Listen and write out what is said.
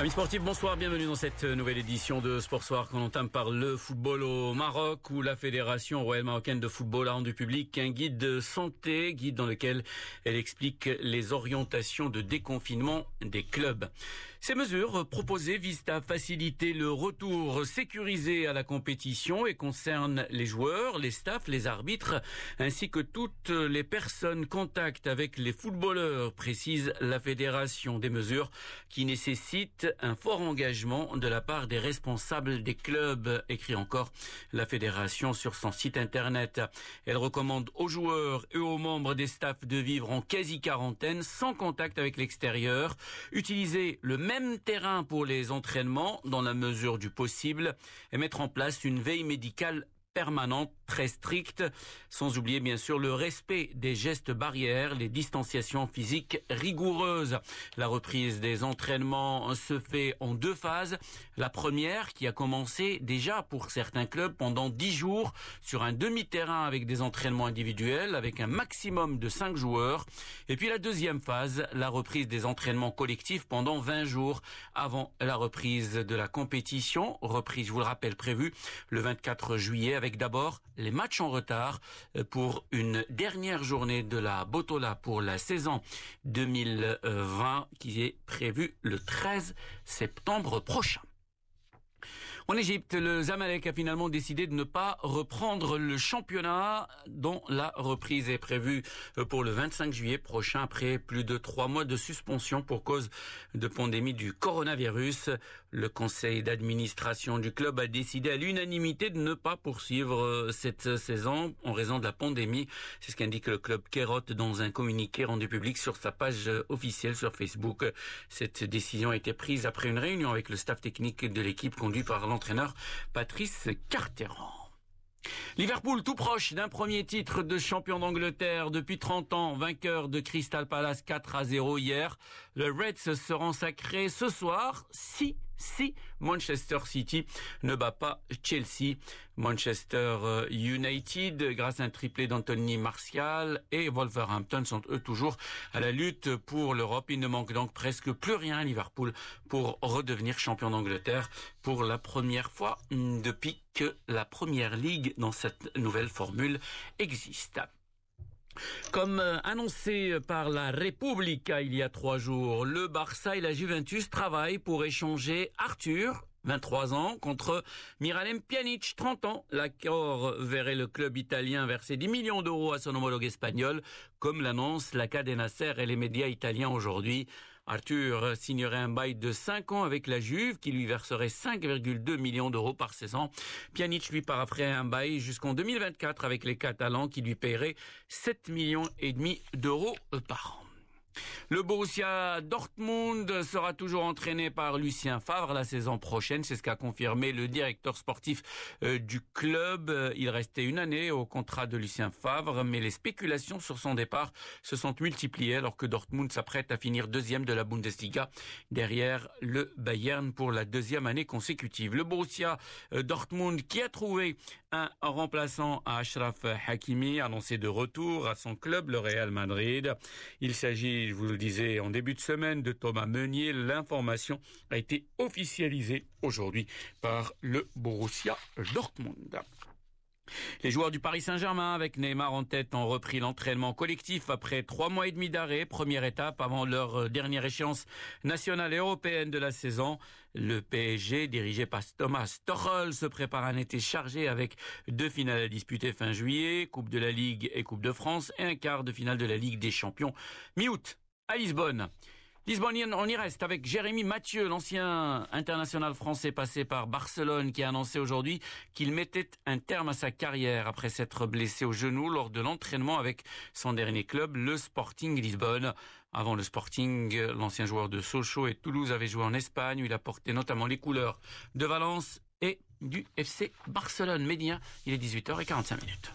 Amis sportifs, bonsoir, bienvenue dans cette nouvelle édition de Sport Soir qu'on entame par le football au Maroc où la Fédération royale marocaine de football a rendu public un guide de santé, guide dans lequel elle explique les orientations de déconfinement des clubs. Ces mesures proposées visent à faciliter le retour sécurisé à la compétition et concernent les joueurs, les staffs, les arbitres, ainsi que toutes les personnes contact avec les footballeurs, précise la fédération. Des mesures qui nécessitent un fort engagement de la part des responsables des clubs, écrit encore la fédération sur son site internet. Elle recommande aux joueurs et aux membres des staffs de vivre en quasi-quarantaine, sans contact avec l'extérieur, utiliser le même terrain pour les entraînements dans la mesure du possible et mettre en place une veille médicale permanente très stricte, sans oublier bien sûr le respect des gestes barrières, les distanciations physiques rigoureuses. La reprise des entraînements se fait en deux phases. La première qui a commencé déjà pour certains clubs pendant dix jours sur un demi-terrain avec des entraînements individuels avec un maximum de cinq joueurs. Et puis la deuxième phase, la reprise des entraînements collectifs pendant 20 jours avant la reprise de la compétition. Reprise, je vous le rappelle, prévue le 24 juillet avec d'abord les matchs en retard euh, pour une dernière journée de la Botola pour la saison 2020 qui est prévue le 13 septembre prochain. En Égypte, le Zamalek a finalement décidé de ne pas reprendre le championnat dont la reprise est prévue euh, pour le 25 juillet prochain après plus de trois mois de suspension pour cause de pandémie du coronavirus. Le conseil d'administration du club a décidé à l'unanimité de ne pas poursuivre euh, cette saison en raison de la pandémie. C'est ce qu'indique le club Kerot dans un communiqué rendu public sur sa page euh, officielle sur Facebook. Cette décision a été prise après une réunion avec le staff technique de l'équipe conduit par l'entraîneur Patrice Carteran. Liverpool tout proche d'un premier titre de champion d'Angleterre depuis 30 ans, vainqueur de Crystal Palace 4 à 0 hier. Le Reds se rend sacré ce soir si si Manchester City ne bat pas Chelsea. Manchester euh, United, grâce à un triplé d'Anthony Martial et Wolverhampton sont eux toujours à la lutte pour l'Europe. Il ne manque donc presque plus rien à Liverpool pour redevenir champion d'Angleterre pour la première fois depuis que la première ligue dans cette nouvelle formule existe. Comme euh, annoncé par la Repubblica il y a trois jours, le Barça et la Juventus travaillent pour échanger Arthur 23 ans, contre Miralem Pjanic, 30 ans. L'accord verrait le club italien verser 10 millions d'euros à son homologue espagnol, comme l'annonce la Cadena Ser et les médias italiens aujourd'hui. Arthur signerait un bail de 5 ans avec la Juve qui lui verserait 5,2 millions d'euros par saison. Pjanic lui paraphrait un bail jusqu'en 2024 avec les Catalans qui lui paieraient 7 millions et demi d'euros par an. Le Borussia Dortmund sera toujours entraîné par Lucien Favre la saison prochaine. C'est ce qu'a confirmé le directeur sportif euh, du club. Il restait une année au contrat de Lucien Favre, mais les spéculations sur son départ se sont multipliées alors que Dortmund s'apprête à finir deuxième de la Bundesliga derrière le Bayern pour la deuxième année consécutive. Le Borussia euh, Dortmund qui a trouvé un remplaçant à Ashraf Hakimi annoncé de retour à son club, le Real Madrid. Je vous le disais, en début de semaine de Thomas Meunier. L'information a été officialisée aujourd'hui par le Borussia Dortmund. Les joueurs du Paris Saint-Germain, avec Neymar en tête, ont repris l'entraînement collectif après trois mois et demi d'arrêt, première étape avant leur euh, dernière échéance nationale et européenne de la saison. Le PSG, dirigé par Thomas Tuchel, se prépare un été chargé avec deux finales à disputer fin juillet, Coupe de la Ligue et Coupe de France, et un quart de finale de la Ligue des Champions mi-août à Lisbonne. Lisbonne, on y reste avec Jérémy Mathieu, l'ancien international français passé par Barcelone, qui a annoncé aujourd'hui qu'il mettait un terme à sa carrière après s'être blessé au genou lors de l'entraînement avec son dernier club, le Sporting Lisbonne. Avant le Sporting, l'ancien joueur de Sochaux et Toulouse avait joué en Espagne, où il a porté notamment les couleurs de Valence et du FC Barcelone. Média, il est 18h45 minutes.